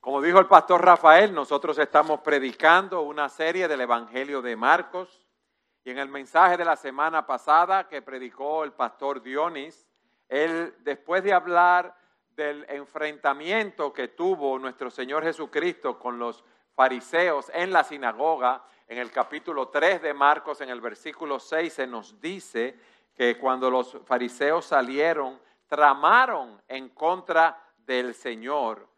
Como dijo el pastor Rafael, nosotros estamos predicando una serie del Evangelio de Marcos. Y en el mensaje de la semana pasada que predicó el pastor Dionis, él después de hablar del enfrentamiento que tuvo nuestro Señor Jesucristo con los fariseos en la sinagoga, en el capítulo 3 de Marcos, en el versículo 6, se nos dice que cuando los fariseos salieron, tramaron en contra del Señor.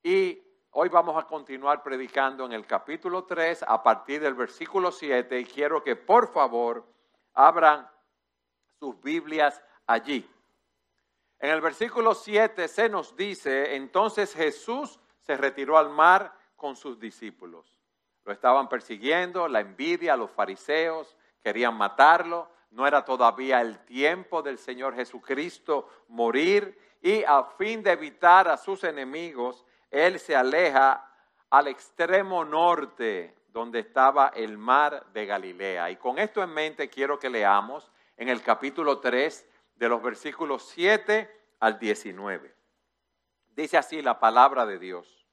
Y Hoy vamos a continuar predicando en el capítulo 3 a partir del versículo 7 y quiero que por favor abran sus Biblias allí. En el versículo 7 se nos dice, entonces Jesús se retiró al mar con sus discípulos. Lo estaban persiguiendo, la envidia, los fariseos querían matarlo, no era todavía el tiempo del Señor Jesucristo morir y a fin de evitar a sus enemigos, él se aleja al extremo norte donde estaba el mar de Galilea. Y con esto en mente quiero que leamos en el capítulo 3 de los versículos 7 al 19. Dice así la palabra de Dios.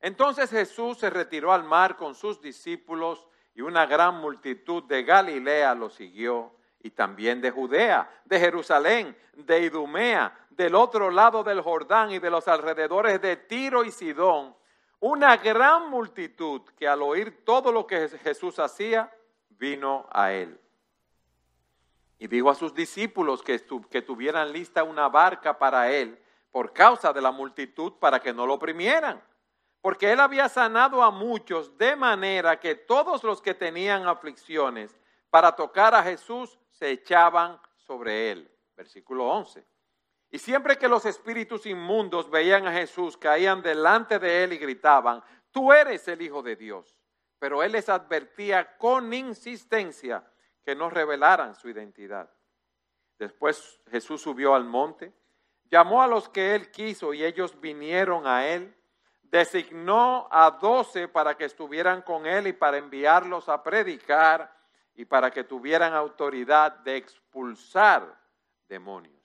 Entonces Jesús se retiró al mar con sus discípulos y una gran multitud de Galilea lo siguió y también de Judea, de Jerusalén, de Idumea, del otro lado del Jordán y de los alrededores de Tiro y Sidón, una gran multitud que al oír todo lo que Jesús hacía, vino a él. Y dijo a sus discípulos que, que tuvieran lista una barca para él por causa de la multitud para que no lo oprimieran. Porque él había sanado a muchos de manera que todos los que tenían aflicciones para tocar a Jesús se echaban sobre él. Versículo 11. Y siempre que los espíritus inmundos veían a Jesús, caían delante de él y gritaban, tú eres el Hijo de Dios. Pero él les advertía con insistencia que no revelaran su identidad. Después Jesús subió al monte, llamó a los que él quiso y ellos vinieron a él. Designó a doce para que estuvieran con él y para enviarlos a predicar y para que tuvieran autoridad de expulsar demonios.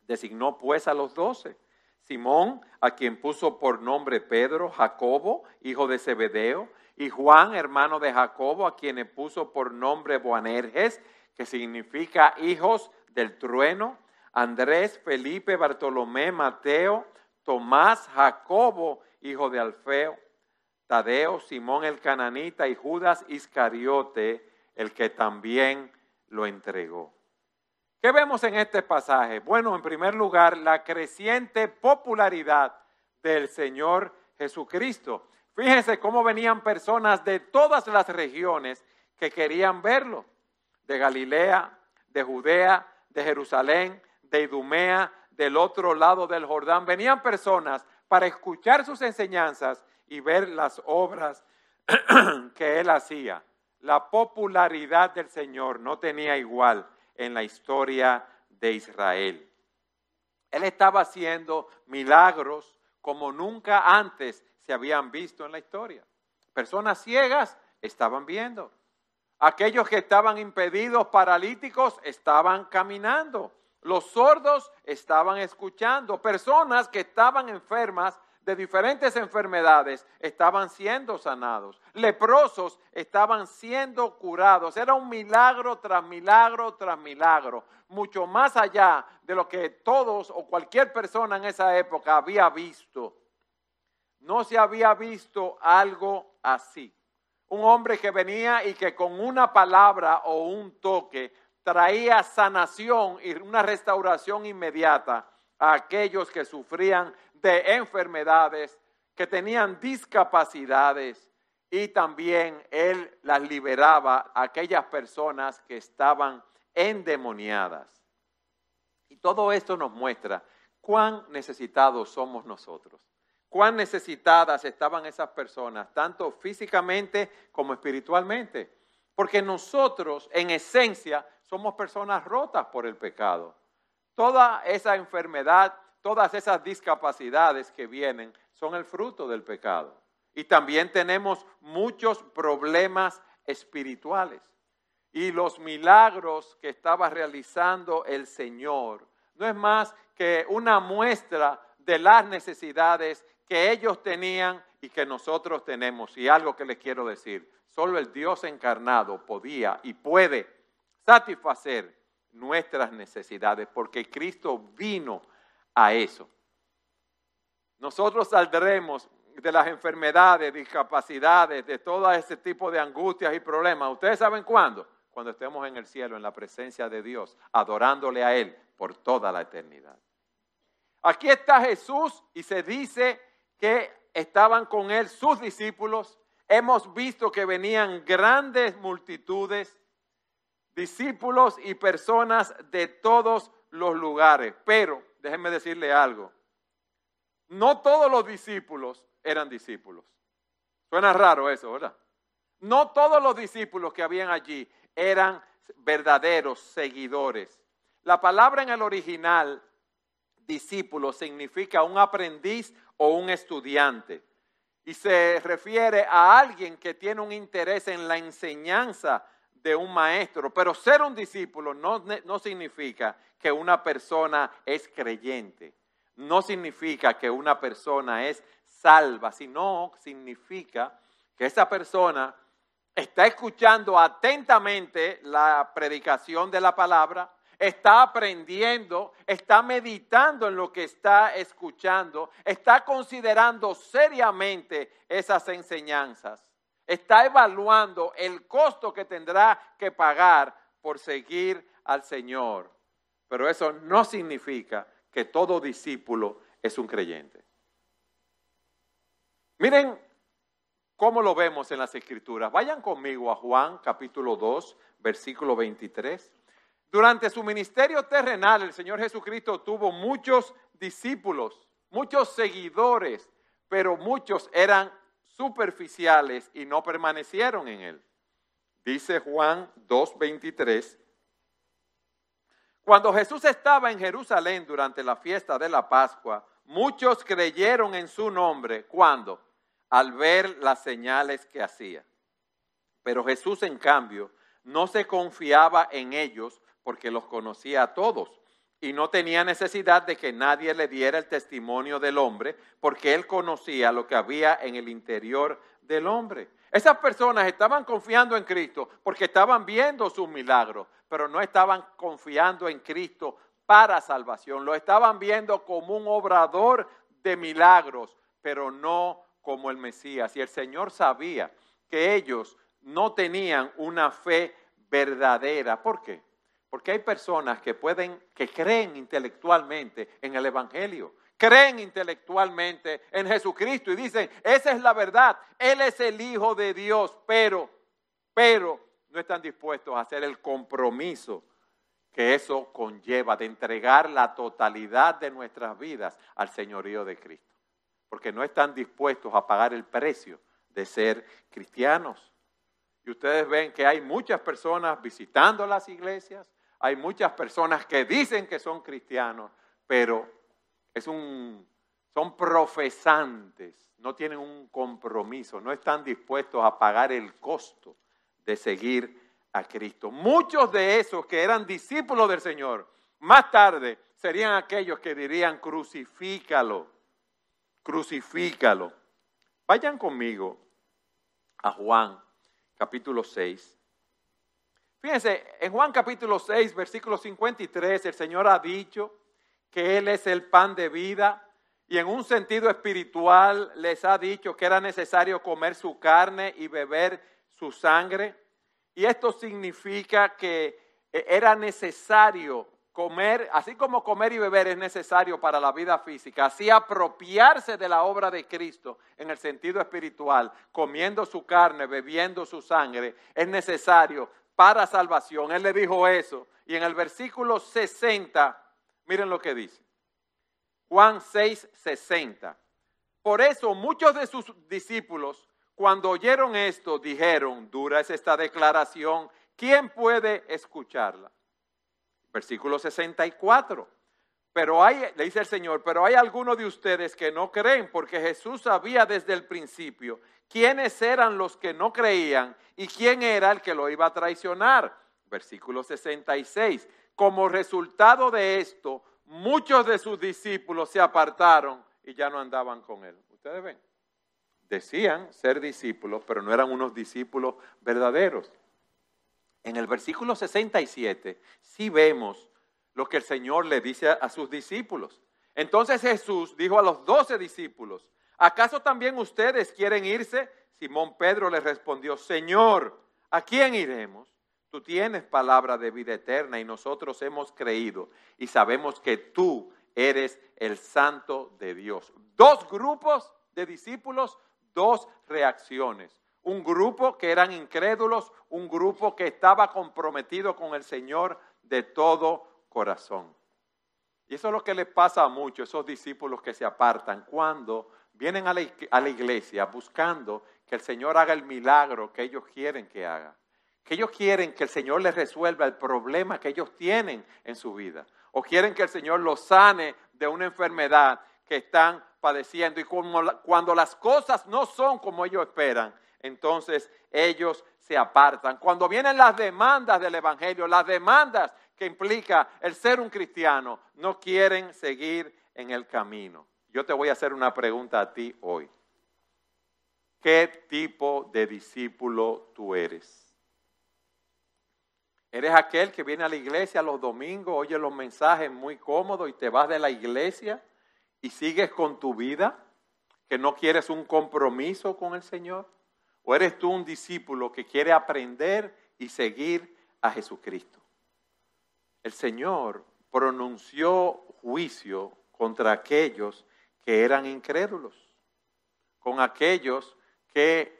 Designó pues a los doce. Simón, a quien puso por nombre Pedro, Jacobo, hijo de Zebedeo, y Juan, hermano de Jacobo, a quien puso por nombre Boanerges, que significa hijos del trueno, Andrés, Felipe, Bartolomé, Mateo, Tomás, Jacobo, hijo de Alfeo, Tadeo, Simón el cananita y Judas Iscariote, el que también lo entregó. ¿Qué vemos en este pasaje? Bueno, en primer lugar, la creciente popularidad del Señor Jesucristo. Fíjense cómo venían personas de todas las regiones que querían verlo, de Galilea, de Judea, de Jerusalén, de Idumea, del otro lado del Jordán. Venían personas para escuchar sus enseñanzas y ver las obras que él hacía. La popularidad del Señor no tenía igual en la historia de Israel. Él estaba haciendo milagros como nunca antes se habían visto en la historia. Personas ciegas estaban viendo. Aquellos que estaban impedidos, paralíticos, estaban caminando. Los sordos estaban escuchando. Personas que estaban enfermas de diferentes enfermedades estaban siendo sanados. Leprosos estaban siendo curados. Era un milagro tras milagro tras milagro. Mucho más allá de lo que todos o cualquier persona en esa época había visto. No se había visto algo así. Un hombre que venía y que con una palabra o un toque traía sanación y una restauración inmediata a aquellos que sufrían de enfermedades, que tenían discapacidades y también Él las liberaba a aquellas personas que estaban endemoniadas. Y todo esto nos muestra cuán necesitados somos nosotros, cuán necesitadas estaban esas personas, tanto físicamente como espiritualmente, porque nosotros en esencia somos personas rotas por el pecado. Toda esa enfermedad, todas esas discapacidades que vienen son el fruto del pecado. Y también tenemos muchos problemas espirituales. Y los milagros que estaba realizando el Señor no es más que una muestra de las necesidades que ellos tenían y que nosotros tenemos. Y algo que les quiero decir, solo el Dios encarnado podía y puede satisfacer nuestras necesidades, porque Cristo vino a eso. Nosotros saldremos de las enfermedades, discapacidades, de todo ese tipo de angustias y problemas. ¿Ustedes saben cuándo? Cuando estemos en el cielo, en la presencia de Dios, adorándole a Él por toda la eternidad. Aquí está Jesús y se dice que estaban con Él sus discípulos. Hemos visto que venían grandes multitudes, discípulos y personas de todos los lugares. Pero, déjenme decirle algo, no todos los discípulos eran discípulos. Suena raro eso, ¿verdad? No todos los discípulos que habían allí eran verdaderos seguidores. La palabra en el original, discípulo, significa un aprendiz o un estudiante. Y se refiere a alguien que tiene un interés en la enseñanza de un maestro. Pero ser un discípulo no, no significa que una persona es creyente. No significa que una persona es salva, sino significa que esa persona está escuchando atentamente la predicación de la palabra, está aprendiendo, está meditando en lo que está escuchando, está considerando seriamente esas enseñanzas, está evaluando el costo que tendrá que pagar por seguir al Señor. Pero eso no significa que todo discípulo es un creyente. Miren cómo lo vemos en las escrituras. Vayan conmigo a Juan capítulo 2, versículo 23. Durante su ministerio terrenal, el Señor Jesucristo tuvo muchos discípulos, muchos seguidores, pero muchos eran superficiales y no permanecieron en él. Dice Juan 2.23, cuando Jesús estaba en Jerusalén durante la fiesta de la Pascua, muchos creyeron en su nombre. ¿Cuándo? al ver las señales que hacía. Pero Jesús, en cambio, no se confiaba en ellos porque los conocía a todos y no tenía necesidad de que nadie le diera el testimonio del hombre porque él conocía lo que había en el interior del hombre. Esas personas estaban confiando en Cristo porque estaban viendo sus milagros, pero no estaban confiando en Cristo para salvación. Lo estaban viendo como un obrador de milagros, pero no como el Mesías. Y el Señor sabía que ellos no tenían una fe verdadera. ¿Por qué? Porque hay personas que pueden, que creen intelectualmente en el Evangelio, creen intelectualmente en Jesucristo y dicen, esa es la verdad, Él es el Hijo de Dios, pero, pero no están dispuestos a hacer el compromiso que eso conlleva de entregar la totalidad de nuestras vidas al señorío de Cristo porque no están dispuestos a pagar el precio de ser cristianos. Y ustedes ven que hay muchas personas visitando las iglesias, hay muchas personas que dicen que son cristianos, pero es un, son profesantes, no tienen un compromiso, no están dispuestos a pagar el costo de seguir a Cristo. Muchos de esos que eran discípulos del Señor, más tarde serían aquellos que dirían crucifícalo crucifícalo. Vayan conmigo a Juan capítulo 6. Fíjense, en Juan capítulo 6, versículo 53, el Señor ha dicho que Él es el pan de vida y en un sentido espiritual les ha dicho que era necesario comer su carne y beber su sangre. Y esto significa que era necesario comer, así como comer y beber es necesario para la vida física, así apropiarse de la obra de Cristo en el sentido espiritual, comiendo su carne, bebiendo su sangre, es necesario para salvación. Él le dijo eso. Y en el versículo 60, miren lo que dice. Juan 6, 60. Por eso muchos de sus discípulos, cuando oyeron esto, dijeron, dura es esta declaración, ¿quién puede escucharla? Versículo 64. Pero hay, le dice el Señor, pero hay algunos de ustedes que no creen, porque Jesús sabía desde el principio quiénes eran los que no creían y quién era el que lo iba a traicionar. Versículo 66. Como resultado de esto, muchos de sus discípulos se apartaron y ya no andaban con él. Ustedes ven. Decían ser discípulos, pero no eran unos discípulos verdaderos. En el versículo 67 sí vemos lo que el Señor le dice a, sus discípulos. Entonces Jesús dijo a los doce discípulos, ¿acaso también ustedes quieren irse? Simón Pedro le respondió, Señor, ¿a quién iremos? Tú tienes palabra de vida eterna y nosotros hemos creído y sabemos que tú eres el santo de Dios. Dos grupos de discípulos, dos reacciones. Un grupo que eran incrédulos, un grupo que estaba comprometido con el Señor de todo corazón. Y eso es lo que les pasa a muchos, esos discípulos que se apartan cuando vienen a la, iglesia buscando que el Señor haga el milagro que ellos quieren que haga. Que ellos quieren que el Señor les resuelva el problema que ellos tienen en su vida. O quieren que el Señor los sane de una enfermedad que están padeciendo. Y cuando las cosas no son como ellos esperan, entonces ellos se apartan. Cuando vienen las demandas del Evangelio, las demandas que implica el ser un cristiano, no quieren seguir en el camino. Yo te voy a hacer una pregunta a ti hoy. ¿Qué tipo de discípulo tú eres? ¿Eres aquel que viene a la iglesia los domingos, oye los mensajes muy cómodos y te vas de la iglesia y sigues con tu vida? ¿Que no quieres un compromiso con el Señor? ¿O eres tú un discípulo que quiere aprender y seguir a Jesucristo? El Señor pronunció juicio contra aquellos que eran incrédulos, con aquellos que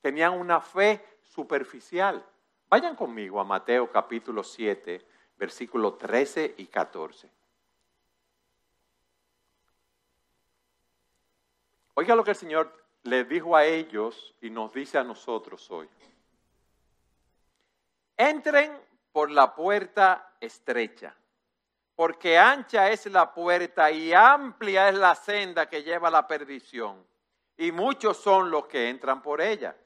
tenían una fe superficial. Vayan conmigo a Mateo capítulo 7, versículos 13 y 14. Oiga lo que el Señor le dijo a ellos y nos dice a nosotros hoy. Entren por la puerta estrecha, porque ancha es la puerta y amplia es la senda que lleva a la perdición y muchos son los que entran por ella.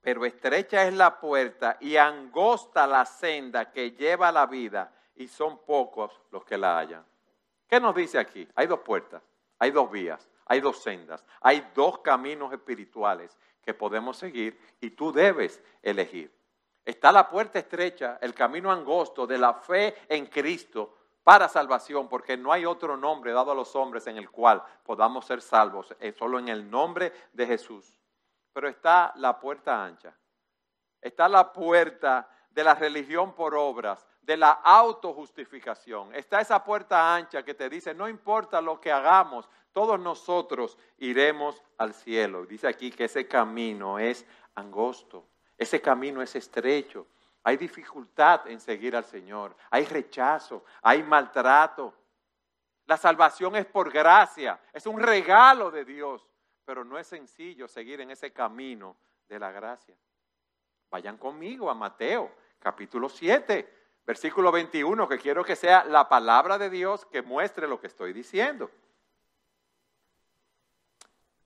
Pero estrecha es la puerta y angosta la senda que lleva a la vida, y son pocos los que la hallan. ¿Qué nos dice aquí? Hay dos puertas, hay dos vías, hay dos sendas, hay dos caminos espirituales que podemos seguir y tú debes elegir. Está la puerta estrecha, el camino angosto de la fe en Cristo, para salvación, porque no hay otro nombre dado a los hombres en el cual podamos ser salvos, es solo en el nombre de Jesús. Pero está la puerta ancha, está la puerta de la religión por obras, de la autojustificación. Está esa puerta ancha que te dice, no importa lo que hagamos, todos nosotros iremos al cielo. Dice aquí que ese camino es angosto, ese camino es estrecho, hay dificultad en seguir al Señor, hay rechazo, hay maltrato. La salvación es por gracia, es un regalo de Dios, pero no es sencillo seguir en ese camino de la gracia. Vayan conmigo a Mateo, capítulo 7, versículo 21, que quiero que sea la palabra de Dios que muestre lo que estoy diciendo.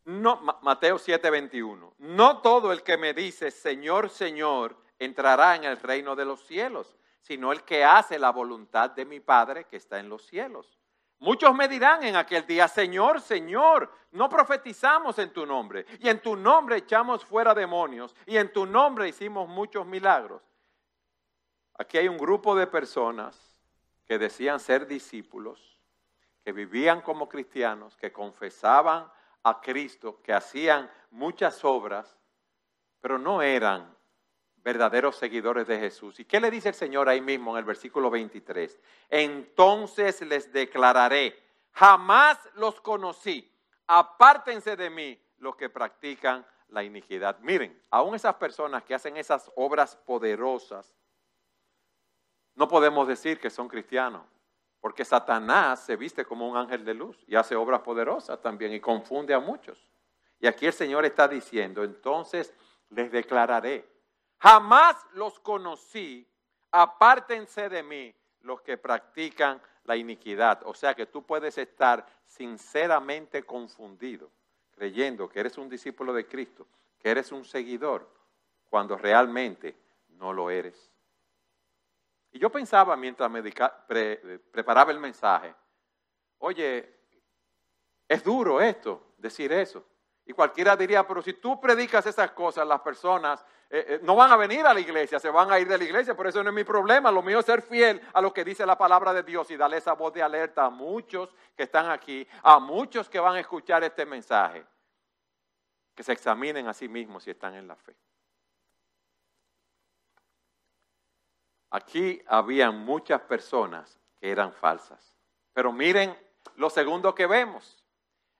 No, Mateo 7, 21. No todo el que me dice, Señor, Señor, entrará en el reino de los cielos, sino el que hace la voluntad de mi Padre que está en los cielos. Muchos me dirán en aquel día, Señor, Señor, no profetizamos en tu nombre, y en tu nombre echamos fuera demonios, y en tu nombre hicimos muchos milagros. Aquí hay un grupo de personas que decían ser discípulos, que vivían como cristianos, que confesaban a Cristo, que hacían muchas obras, pero no eran verdaderos seguidores de Jesús. ¿Y qué le dice el Señor ahí mismo en el versículo 23? Entonces les declararé, jamás los conocí, apártense de mí los que practican la iniquidad. Miren, aún esas personas que hacen esas obras poderosas, no podemos decir que son cristianos, porque Satanás se viste como un ángel de luz y hace obras poderosas también y confunde a muchos. Y aquí el Señor está diciendo, entonces les declararé, Jamás los conocí, apártense de mí los que practican la iniquidad. O sea que tú puedes estar sinceramente confundido, creyendo que eres un discípulo de Cristo, que eres un seguidor, cuando realmente no lo eres. Y yo pensaba mientras me preparaba el mensaje, oye, es duro esto, decir eso. Y cualquiera diría, pero si tú predicas esas cosas, las personas eh, eh, no van a venir a la iglesia, se van a ir de la iglesia, por eso no es mi problema. Lo mío es ser fiel a lo que dice la palabra de Dios y darle esa voz de alerta a muchos que están aquí, a muchos que van a escuchar este mensaje, que se examinen a sí mismos si están en la fe. Aquí habían muchas personas que eran falsas. Pero miren lo segundo que vemos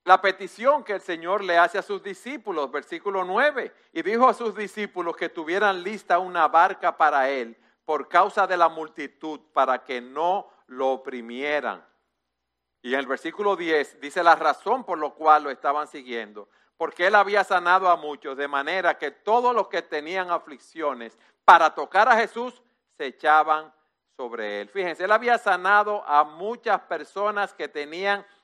la petición que el Señor le hace a sus discípulos, versículo 9, y dijo a sus discípulos que tuvieran lista una barca para él por causa de la multitud, para que no lo oprimieran. Y en el versículo 10 dice la razón por la cual lo estaban siguiendo, porque él había sanado a muchos, de manera que todos los que tenían aflicciones para tocar a Jesús se echaban sobre él. Fíjense, él había sanado a muchas personas que tenían aflicciones.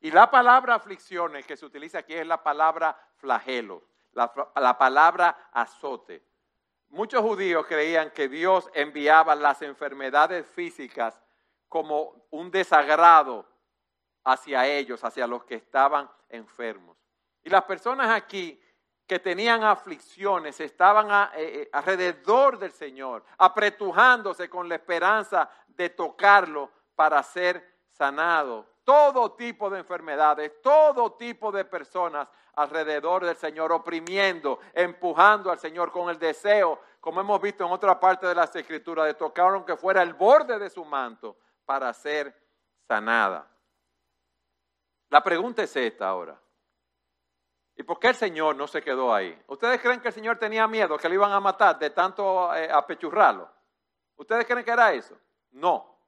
Y la palabra aflicciones que se utiliza aquí es la palabra flagelo, la, palabra azote. Muchos judíos creían que Dios enviaba las enfermedades físicas como un desagrado hacia ellos, hacia los que estaban enfermos. Y las personas aquí que tenían aflicciones estaban eh, eh, alrededor del Señor, apretujándose con la esperanza de tocarlo para ser sanado todo tipo de enfermedades, todo tipo de personas alrededor del Señor, oprimiendo, empujando al Señor con el deseo, como hemos visto en otra parte de las Escrituras, de tocar aunque fuera el borde de su manto para ser sanada. La pregunta es esta ahora. ¿Y por qué el Señor no se quedó ahí? ¿Ustedes creen que el Señor tenía miedo que lo iban a matar de tanto eh, apechurrarlo? ¿Ustedes creen que era eso? No.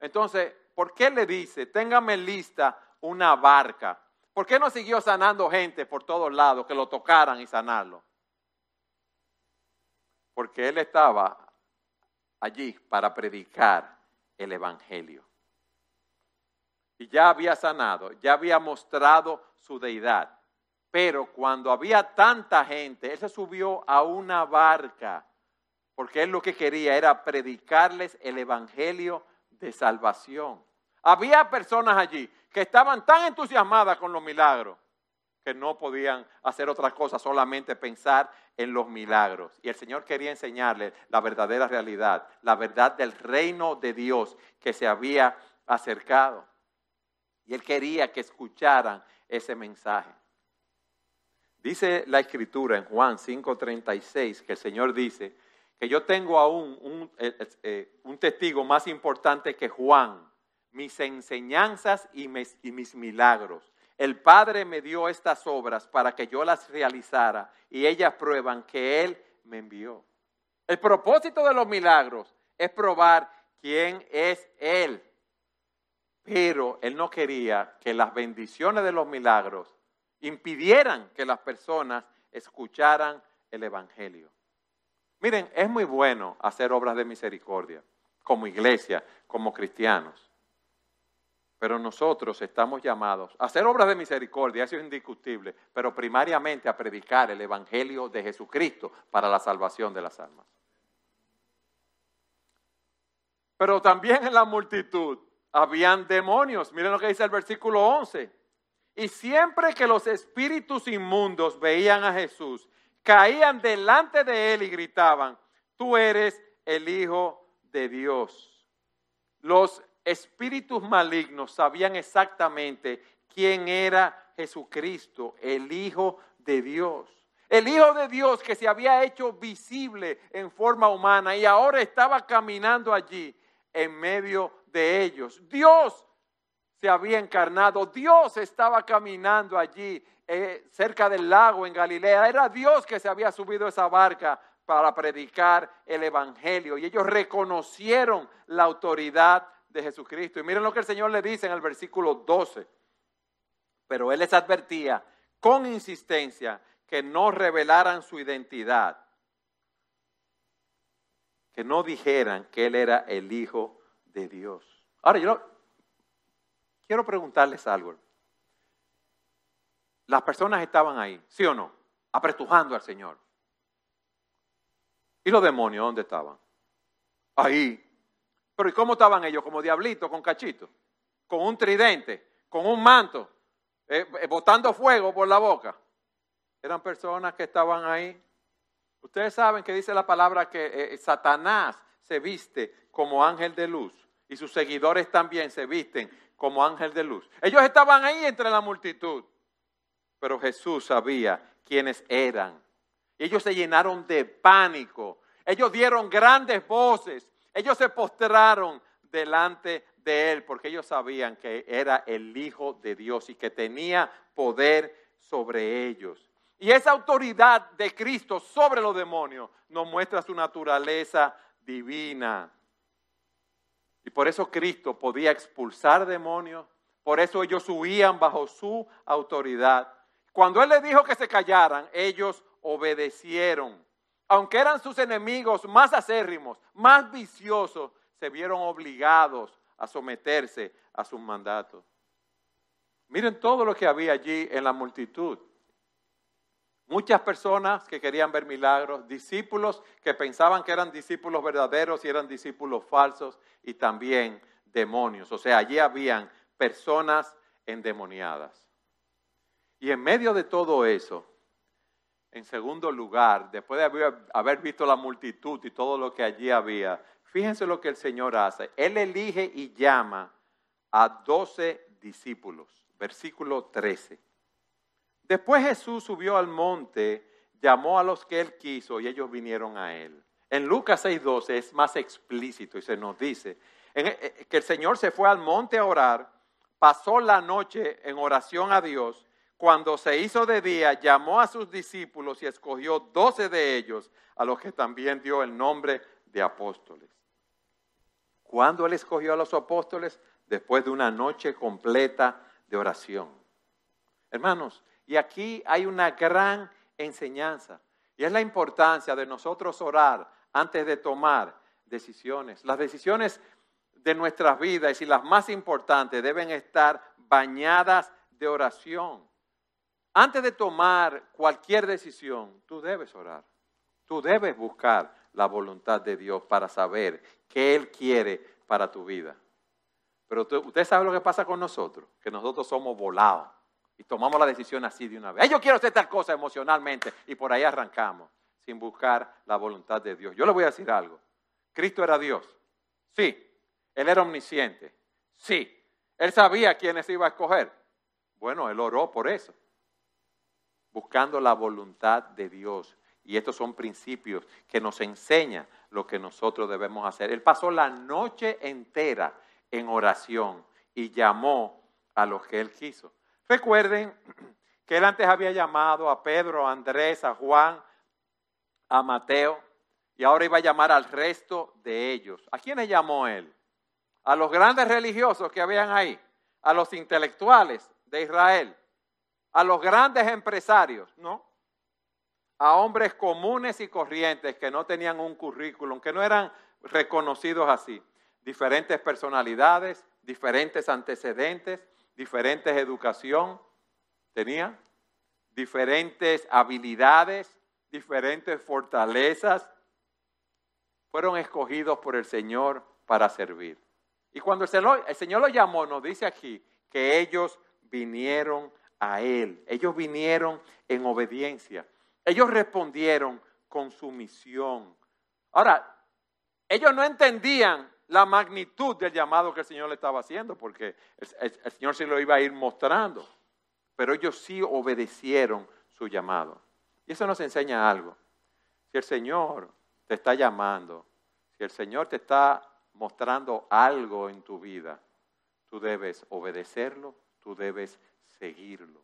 Entonces, ¿por qué le dice, téngame lista una barca? ¿Por qué no siguió sanando gente por todos lados que lo tocaran y sanarlo? Porque él estaba allí para predicar el Evangelio. Y ya había sanado, ya había mostrado su deidad. Pero cuando había tanta gente, él se subió a una barca, porque él lo que quería era predicarles el Evangelio de salvación. Había personas allí que estaban tan entusiasmadas con los milagros que no podían hacer otra cosa, solamente pensar en los milagros. Y el Señor quería enseñarles la verdadera realidad, la verdad del reino de Dios que se había acercado. Y Él quería que escucharan ese mensaje. Dice la escritura en Juan 5:36 que el Señor dice que yo tengo aún un, eh, eh, un testigo más importante que Juan mis enseñanzas y mis, milagros. El Padre me dio estas obras para que yo las realizara y ellas prueban que Él me envió. El propósito de los milagros es probar quién es Él. Pero Él no quería que las bendiciones de los milagros impidieran que las personas escucharan el Evangelio. Miren, es muy bueno hacer obras de misericordia como iglesia, como cristianos. Pero nosotros estamos llamados a hacer obras de misericordia, eso es indiscutible, pero primariamente a predicar el Evangelio de Jesucristo para la salvación de las almas. Pero también en la multitud habían demonios. Miren lo que dice el versículo 11. Y siempre que los espíritus inmundos veían a Jesús, caían delante de él y gritaban, tú eres el Hijo de Dios. Los espíritus malignos sabían exactamente quién era Jesucristo, el Hijo de Dios. El Hijo de Dios que se había hecho visible en forma humana y ahora estaba caminando allí en medio de ellos. Dios se había encarnado, Dios estaba caminando allí eh, cerca del lago en Galilea. Era Dios que se había subido a esa barca para predicar el Evangelio y ellos reconocieron la autoridad de Jesucristo. Y miren lo que el Señor le dice en el versículo 12. Pero Él les advertía con insistencia que no revelaran su identidad, que no dijeran que Él era el Hijo de Dios. Ahora yo quiero preguntarles algo. Las personas estaban ahí, ¿sí o no? Apretujando al Señor. ¿Y los demonios dónde estaban? Ahí, pero ¿y cómo estaban ellos? Como diablitos, con cachito, con un tridente, con un manto. eh, eh, botando fuego por la boca. Eran personas que estaban ahí. Ustedes saben que dice la palabra que eh, Satanás se viste como ángel de luz y sus seguidores también se visten como ángel de luz. Ellos estaban ahí entre la multitud, pero Jesús sabía quiénes eran. Ellos se llenaron de pánico. Ellos dieron grandes voces. Ellos se postraron delante de él porque ellos sabían que era el Hijo de Dios y que tenía poder sobre ellos. Y esa autoridad de Cristo sobre los demonios nos muestra su naturaleza divina. Y por eso Cristo podía expulsar demonios, por eso ellos huían bajo su autoridad. Cuando Él les dijo que se callaran, ellos obedecieron. Aunque eran sus enemigos más acérrimos, más viciosos, se vieron obligados a someterse a sus mandatos. Miren todo lo que había allí en la multitud. Muchas personas que querían ver milagros, discípulos que pensaban que eran discípulos verdaderos y eran discípulos falsos, y también demonios. O sea, allí habían personas endemoniadas. Y en medio de todo eso, en segundo lugar, después de haber, visto la multitud y todo lo que allí había, fíjense lo que el Señor hace. Él elige y llama a doce discípulos. Versículo 13. Después Jesús subió al monte, llamó a los que él quiso y ellos vinieron a él. En Lucas 6:12 es más explícito y se nos dice eh, que el Señor se fue al monte a orar, pasó la noche en oración a Dios. Cuando se hizo de día, llamó a sus discípulos y escogió doce de ellos, a los que también dio el nombre de apóstoles. ¿Cuándo él escogió a los apóstoles? Después de una noche completa de oración. Hermanos, y aquí hay una gran enseñanza. Y es la importancia de nosotros orar antes de tomar decisiones. Las decisiones de nuestras vidas y las más importantes deben estar bañadas de oración. Antes de tomar cualquier decisión, tú debes orar. Tú debes buscar la voluntad de Dios para saber qué Él quiere para tu vida. Pero usted sabe lo que pasa con nosotros, que nosotros somos volados y tomamos la decisión así de una vez. yo quiero hacer tal cosa emocionalmente y por ahí arrancamos sin buscar la voluntad de Dios. Yo le voy a decir algo. Cristo era Dios. Sí. Él era omnisciente. Sí. Él sabía quiénes iba a escoger. Bueno, él oró por eso. Buscando la voluntad de Dios. Y estos son principios que nos enseñan lo que nosotros debemos hacer. Él pasó la noche entera en oración y llamó a los que él quiso. Recuerden que él antes había llamado a Pedro, a Andrés, a Juan, a Mateo, y ahora iba a llamar al resto de ellos. ¿A quiénes llamó él? A los grandes religiosos que habían ahí, a los intelectuales de Israel, a los grandes empresarios, ¿no? A hombres comunes y corrientes que no tenían un currículum, que no eran reconocidos así. Diferentes personalidades, diferentes antecedentes, diferentes educación, tenía diferentes habilidades, diferentes fortalezas, fueron escogidos por el Señor para servir. Y cuando el Señor, el Señor lo llamó, nos dice aquí que ellos vinieron a Él, ellos vinieron en obediencia, ellos respondieron con su misión. Ahora, ellos no entendían la magnitud del llamado que el Señor le estaba haciendo, porque el, Señor se lo iba a ir mostrando. Pero ellos sí obedecieron su llamado. Y eso nos enseña algo. Si el Señor te está llamando, si el Señor te está mostrando algo en tu vida, tú debes obedecerlo, tú debes seguirlo.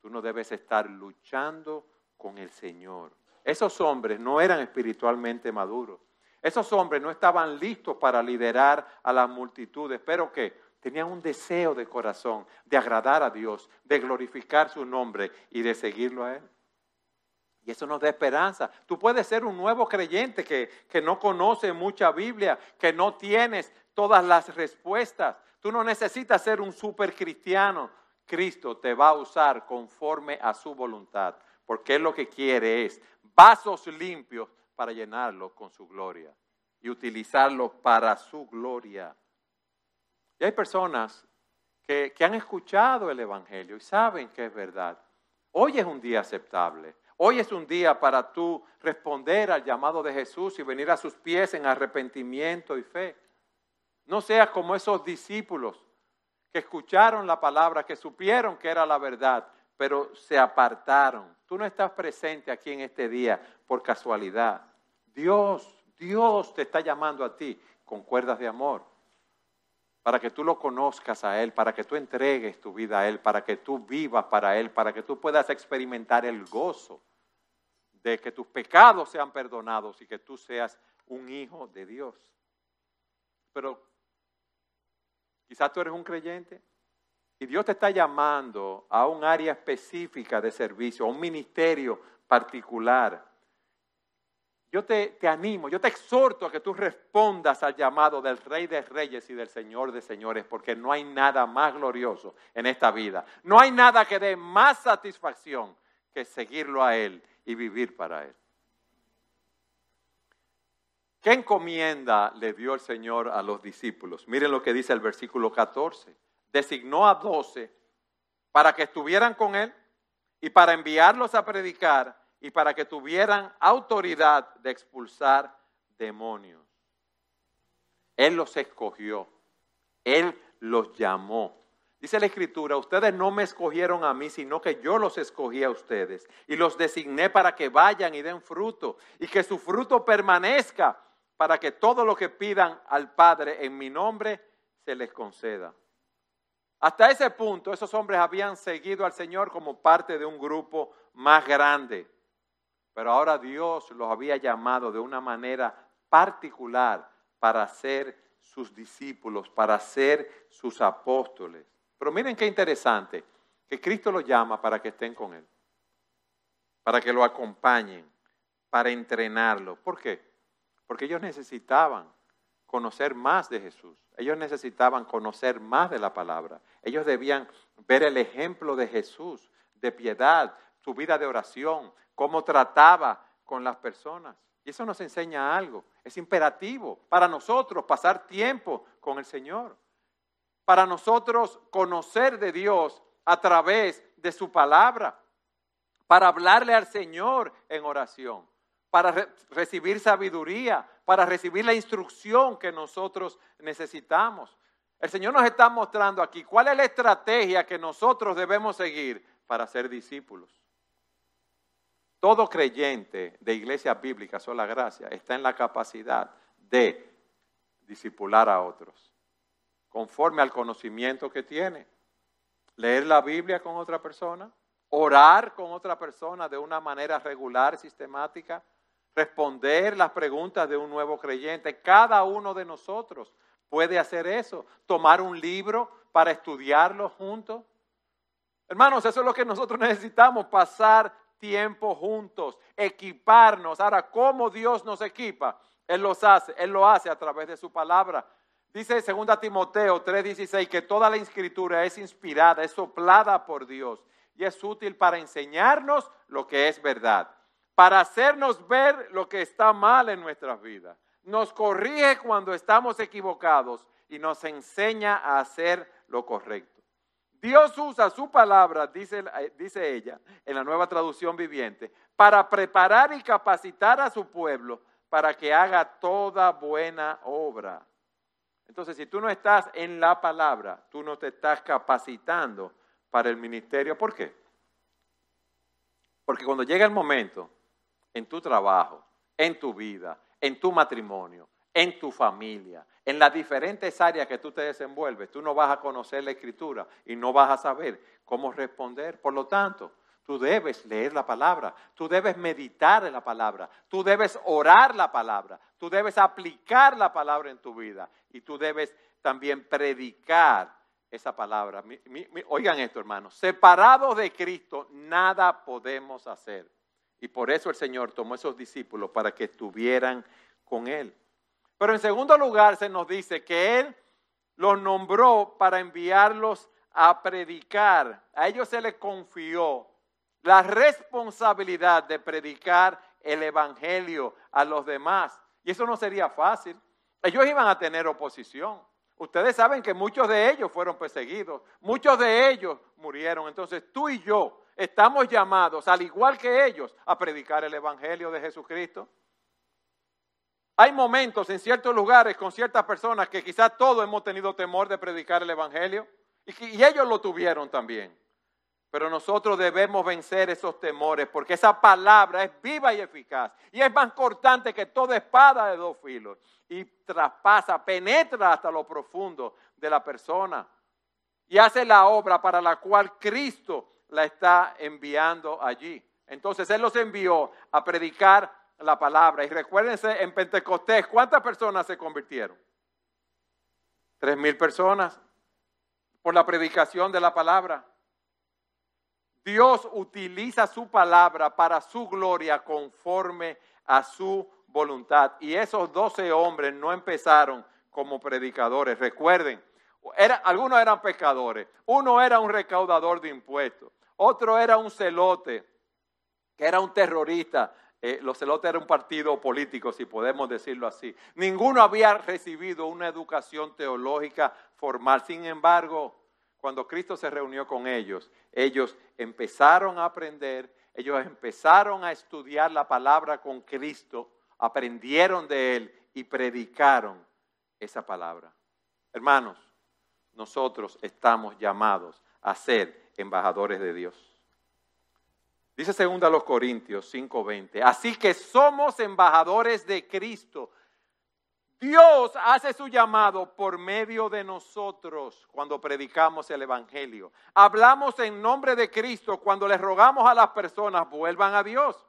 Tú no debes estar luchando con el Señor. Esos hombres no eran espiritualmente maduros. Esos hombres no estaban listos para liderar a las multitudes, pero que tenían un deseo de corazón de agradar a Dios, de glorificar su nombre y de seguirlo a Él. Y eso nos da esperanza. Tú puedes ser un nuevo creyente que, que no conoce mucha Biblia, que no tienes todas las respuestas. Tú no necesitas ser un super cristiano. Cristo te va a usar conforme a su voluntad, porque Él lo que quiere es vasos limpios para llenarlo con su gloria y utilizarlo para su gloria. Y hay personas que, que han escuchado el Evangelio y saben que es verdad. Hoy es un día aceptable. Hoy es un día para tú responder al llamado de Jesús y venir a sus pies en arrepentimiento y fe. No seas como esos discípulos que escucharon la palabra, que supieron que era la verdad, pero se apartaron. Tú no estás presente aquí en este día por casualidad. Dios, Dios te está llamando a ti con cuerdas de amor para que tú lo conozcas a Él, para que tú entregues tu vida a Él, para que tú vivas para Él, para que tú puedas experimentar el gozo de que tus pecados sean perdonados y que tú seas un hijo de Dios. Pero quizás tú eres un creyente y Dios te está llamando a un área específica de servicio, a un ministerio particular yo te, animo, yo te exhorto a que tú respondas al llamado del Rey de Reyes y del Señor de Señores, porque no hay nada más glorioso en esta vida. No hay nada que dé más satisfacción que seguirlo a Él y vivir para Él. ¿Qué encomienda le dio el Señor a los discípulos? Miren lo que dice el versículo 14. Designó a doce para que estuvieran con Él y para enviarlos a predicar y para que tuvieran autoridad de expulsar demonios. Él los escogió, Él los llamó. Dice la escritura, ustedes no me escogieron a mí, sino que yo los escogí a ustedes y los designé para que vayan y den fruto y que su fruto permanezca para que todo lo que pidan al Padre en mi nombre se les conceda. Hasta ese punto esos hombres habían seguido al Señor como parte de un grupo más grande. Pero ahora Dios los había llamado de una manera particular para ser sus discípulos, para ser sus apóstoles. Pero miren qué interesante, que Cristo los llama para que estén con Él, para que lo acompañen, para entrenarlo. ¿Por qué? Porque ellos necesitaban conocer más de Jesús. Ellos necesitaban conocer más de la palabra. Ellos debían ver el ejemplo de Jesús, de piedad, su vida de oración, cómo trataba con las personas. Y eso nos enseña algo. Es imperativo para nosotros pasar tiempo con el Señor. Para nosotros conocer de Dios a través de su palabra. Para hablarle al Señor en oración. Para recibir sabiduría. Para recibir la instrucción que nosotros necesitamos. El Señor nos está mostrando aquí cuál es la estrategia que nosotros debemos seguir para ser discípulos. Todo creyente de iglesia bíblica, sola gracia, está en la capacidad de disipular a otros, conforme al conocimiento que tiene. Leer la Biblia con otra persona, orar con otra persona de una manera regular, sistemática, responder las preguntas de un nuevo creyente. Cada uno de nosotros puede hacer eso, tomar un libro para estudiarlo juntos. Hermanos, eso es lo que nosotros necesitamos, pasar tiempo juntos, equiparnos. Ahora, ¿cómo Dios nos equipa? Él los hace, Él lo hace a través de su palabra. Dice 2 Timoteo 3:16 que toda la escritura es inspirada, es soplada por Dios y es útil para enseñarnos lo que es verdad, para hacernos ver lo que está mal en nuestras vidas. Nos corrige cuando estamos equivocados y nos enseña a hacer lo correcto. Dios usa su palabra, dice, eh, dice ella, en la nueva traducción viviente, para preparar y capacitar a su pueblo para que haga toda buena obra. Entonces, si tú no estás en la palabra, tú no te estás capacitando para el ministerio. ¿Por qué? Porque cuando llega el momento, en tu trabajo, en tu vida, en tu matrimonio, en tu familia, en las diferentes áreas que tú te desenvuelves, tú no vas a conocer la escritura y no vas a saber cómo responder. Por lo tanto, tú debes leer la palabra, tú debes meditar en la palabra, tú debes orar la palabra, tú debes aplicar la palabra en tu vida y tú debes también predicar esa palabra. oigan esto, hermanos, separados de Cristo, nada podemos hacer. Y por eso el Señor tomó esos discípulos para que estuvieran con Él. Pero en segundo lugar se nos dice que Él los nombró para enviarlos a predicar. A ellos se les confió la responsabilidad de predicar el Evangelio a los demás. Y eso no sería fácil. Ellos iban a tener oposición. Ustedes saben que muchos de ellos fueron perseguidos, muchos de ellos murieron. Entonces tú y yo estamos llamados, al igual que ellos, a predicar el Evangelio de Jesucristo. Hay momentos en ciertos lugares con ciertas personas que quizás todos hemos tenido temor de predicar el Evangelio y, ellos lo tuvieron también. Pero nosotros debemos vencer esos temores porque esa palabra es viva y eficaz y es más cortante que toda espada de dos filos y traspasa, penetra hasta lo profundo de la persona y hace la obra para la cual Cristo la está enviando allí. Entonces Él los envió a predicar la palabra. Y recuérdense, en Pentecostés, ¿cuántas personas se convirtieron? Tres mil personas por la predicación de la palabra. Dios utiliza su palabra para su gloria conforme a su voluntad. Y esos doce hombres no empezaron como predicadores. Recuerden, algunos eran pescadores, uno era un recaudador de impuestos, otro era un celote, que era un terrorista. Eh, los celotes eran un partido político, si podemos decirlo así. Ninguno había recibido una educación teológica formal. Sin embargo, cuando Cristo se reunió con ellos, ellos empezaron a aprender, ellos empezaron a estudiar la palabra con Cristo, aprendieron de Él y predicaron esa palabra. Hermanos, nosotros estamos llamados a ser embajadores de Dios. Dice segunda los Corintios 5:20, así que somos embajadores de Cristo. Dios hace su llamado por medio de nosotros cuando predicamos el Evangelio. Hablamos en nombre de Cristo cuando les rogamos a las personas vuelvan a Dios.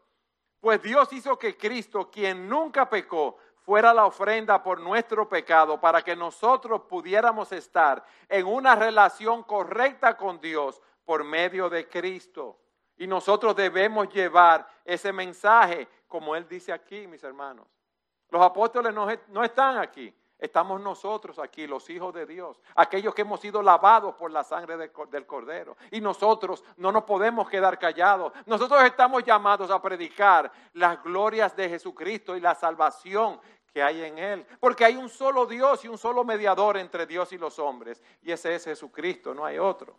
Pues Dios hizo que Cristo, quien nunca pecó, fuera la ofrenda por nuestro pecado para que nosotros pudiéramos estar en una relación correcta con Dios por medio de Cristo. Y nosotros debemos llevar ese mensaje, como Él dice aquí, mis hermanos. Los apóstoles no, están aquí, estamos nosotros aquí, los hijos de Dios, aquellos que hemos sido lavados por la sangre del Cordero. Y nosotros no nos podemos quedar callados. Nosotros estamos llamados a predicar las glorias de Jesucristo y la salvación que hay en Él. Porque hay un solo Dios y un solo mediador entre Dios y los hombres. Y ese es Jesucristo, no hay otro.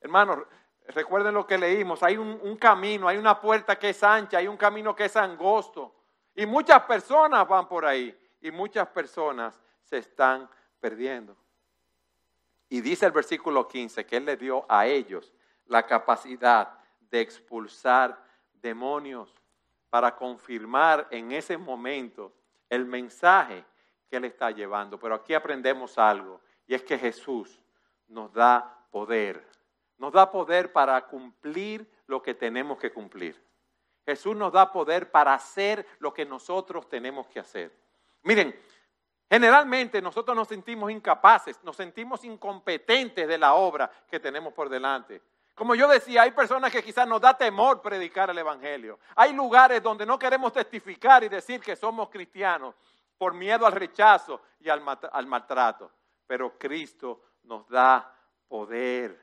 Hermanos, recuerden lo que leímos. Hay un, un camino, hay una puerta que es ancha, hay un camino que es angosto. Y muchas personas van por ahí. Y muchas personas se están perdiendo. Y dice el versículo 15 que Él le dio a ellos la capacidad de expulsar demonios para confirmar en ese momento el mensaje que Él está llevando. Pero aquí aprendemos algo, y es que Jesús nos da poder. Nos da poder para cumplir lo que tenemos que cumplir. Jesús nos da poder para hacer lo que nosotros tenemos que hacer. Miren, generalmente nosotros nos sentimos incapaces, nos sentimos incompetentes de la obra que tenemos por delante. Como yo decía, hay personas que quizás nos da temor predicar el Evangelio. Hay lugares donde no queremos testificar y decir que somos cristianos por miedo al rechazo y al, maltrato. Pero Cristo nos da poder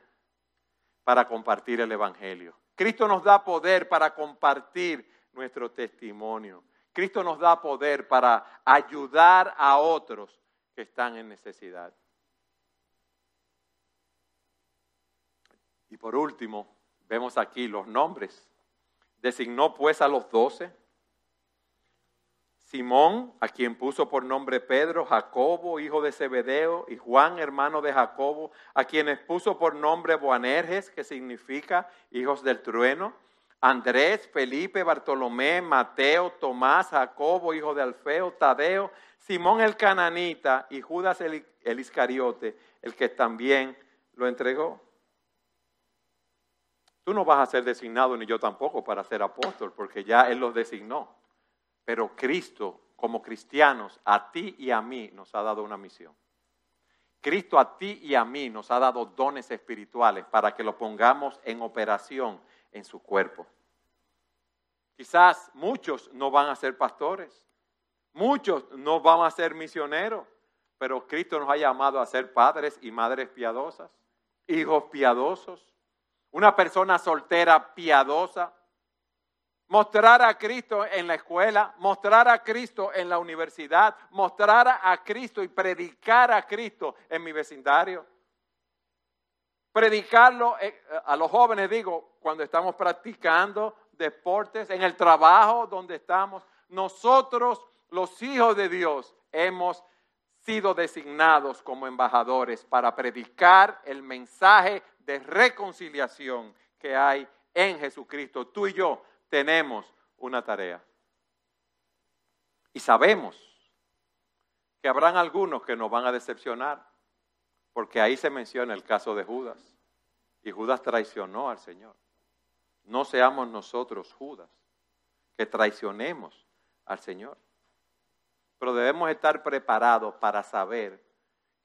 para compartir el Evangelio. Cristo nos da poder para compartir nuestro testimonio. Cristo nos da poder para ayudar a otros que están en necesidad. Y por último, vemos aquí los nombres. Designó pues a los doce. Simón, a quien puso por nombre Pedro, Jacobo, hijo de Zebedeo, y Juan, hermano de Jacobo, a quienes puso por nombre Boanerges, que significa hijos del trueno, Andrés, Felipe, Bartolomé, Mateo, Tomás, Jacobo, hijo de Alfeo, Tadeo, Simón el cananita y Judas el, el Iscariote, el que también lo entregó. Tú no vas a ser designado, ni yo tampoco, para ser apóstol, porque ya Él los designó. Pero Cristo, como cristianos, a ti y a mí nos ha dado una misión. Cristo a ti y a mí nos ha dado dones espirituales para que lo pongamos en operación en su cuerpo. Quizás muchos no van a ser pastores, muchos no van a ser misioneros, pero Cristo nos ha llamado a ser padres y madres piadosas, hijos piadosos, una persona soltera piadosa, mostrar a Cristo en la escuela, mostrar a Cristo en la universidad, mostrar a Cristo y predicar a Cristo en mi vecindario. Predicarlo eh, a los jóvenes, digo, cuando estamos practicando deportes, en el trabajo donde estamos. Nosotros, los hijos de Dios, hemos sido designados como embajadores para predicar el mensaje de reconciliación que hay en Jesucristo. Tú y yo tenemos una tarea. Y sabemos que habrán algunos que nos van a decepcionar, porque ahí se menciona el caso de Judas. Y Judas traicionó al Señor. No seamos nosotros Judas, que traicionemos al Señor. Pero debemos estar preparados para saber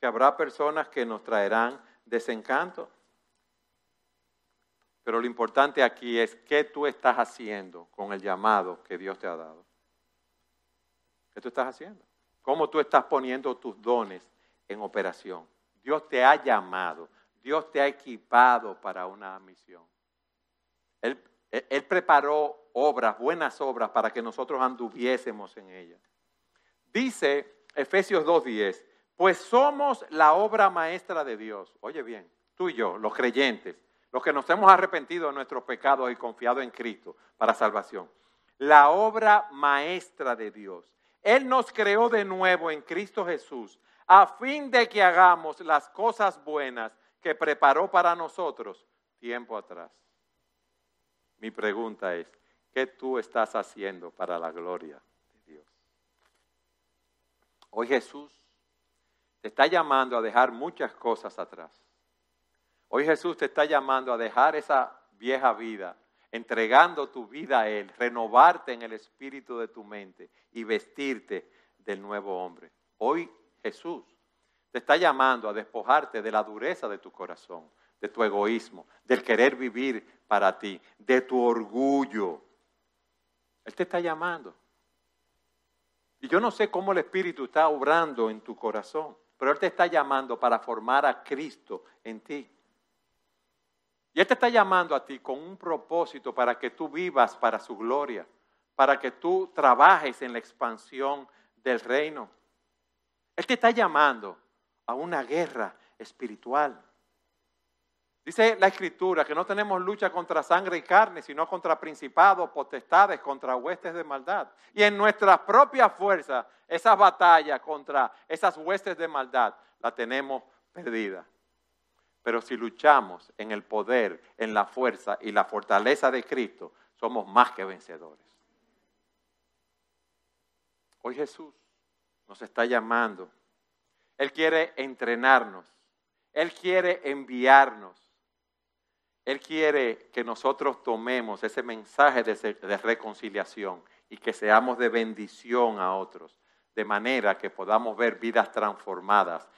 que habrá personas que nos traerán desencanto. Pero lo importante aquí es qué tú estás haciendo con el llamado que Dios te ha dado. ¿Qué tú estás haciendo? ¿Cómo tú estás poniendo tus dones en operación? Dios te ha llamado, Dios te ha equipado para una misión. Él, preparó obras, buenas obras, para que nosotros anduviésemos en ellas. Dice Efesios 2.10, pues somos la obra maestra de Dios. Oye bien, tú y yo, los creyentes, los que nos hemos arrepentido de nuestros pecados y confiado en Cristo para salvación. La obra maestra de Dios. Él nos creó de nuevo en Cristo Jesús a fin de que hagamos las cosas buenas que preparó para nosotros tiempo atrás. Mi pregunta es, ¿qué tú estás haciendo para la gloria? Hoy Jesús te está llamando a dejar muchas cosas atrás. Hoy Jesús te está llamando a dejar esa vieja vida, entregando tu vida a Él, renovarte en el espíritu de tu mente y vestirte del nuevo hombre. Hoy Jesús te está llamando a despojarte de la dureza de tu corazón, de tu egoísmo, del querer vivir para ti, de tu orgullo. Él te está llamando. Yo no sé cómo el Espíritu está obrando en tu corazón, pero Él te está llamando para formar a Cristo en ti. Y Él te está llamando a ti con un propósito para que tú vivas para su gloria, para que tú trabajes en la expansión del reino. Él te está llamando a una guerra espiritual. Dice la escritura que no tenemos lucha contra sangre y carne, sino contra principados, potestades, contra huestes de maldad. Y en nuestra propia fuerza, esa batalla contra esas huestes de maldad la tenemos perdida. Pero si luchamos en el poder, en la fuerza y la fortaleza de Cristo, somos más que vencedores. Hoy Jesús nos está llamando. Él quiere entrenarnos. Él quiere enviarnos. Él quiere que nosotros tomemos ese mensaje de, reconciliación y que seamos de bendición a otros, de manera que podamos ver vidas transformadas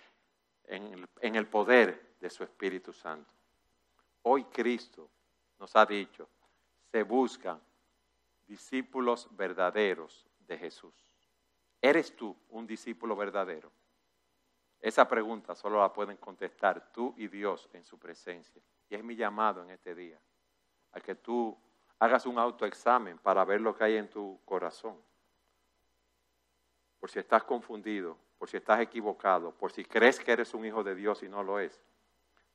en el poder de su Espíritu Santo. Hoy Cristo nos ha dicho, se buscan discípulos verdaderos de Jesús. ¿Eres tú un discípulo verdadero? Esa pregunta solo la pueden contestar tú y Dios en su presencia. Y es mi llamado en este día, a que tú hagas un autoexamen para ver lo que hay en tu corazón. Por si estás confundido, por si estás equivocado, por si crees que eres un hijo de Dios y no lo es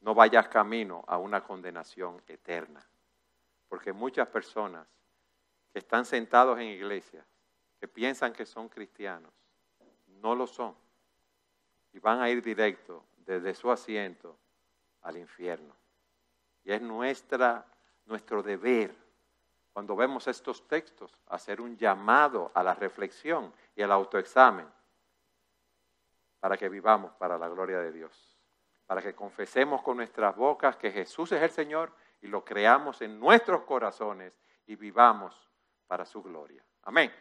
no vayas camino a una condenación eterna. Porque muchas personas que están sentados en iglesias, que piensan que son cristianos, no lo son. Y van a ir directo desde su asiento al infierno. Y es nuestra, nuestro deber, cuando vemos estos textos, hacer un llamado a la reflexión y al autoexamen para que vivamos para la gloria de Dios para que confesemos con nuestras bocas que Jesús es el Señor y lo creamos en nuestros corazones y vivamos para su gloria. Amén.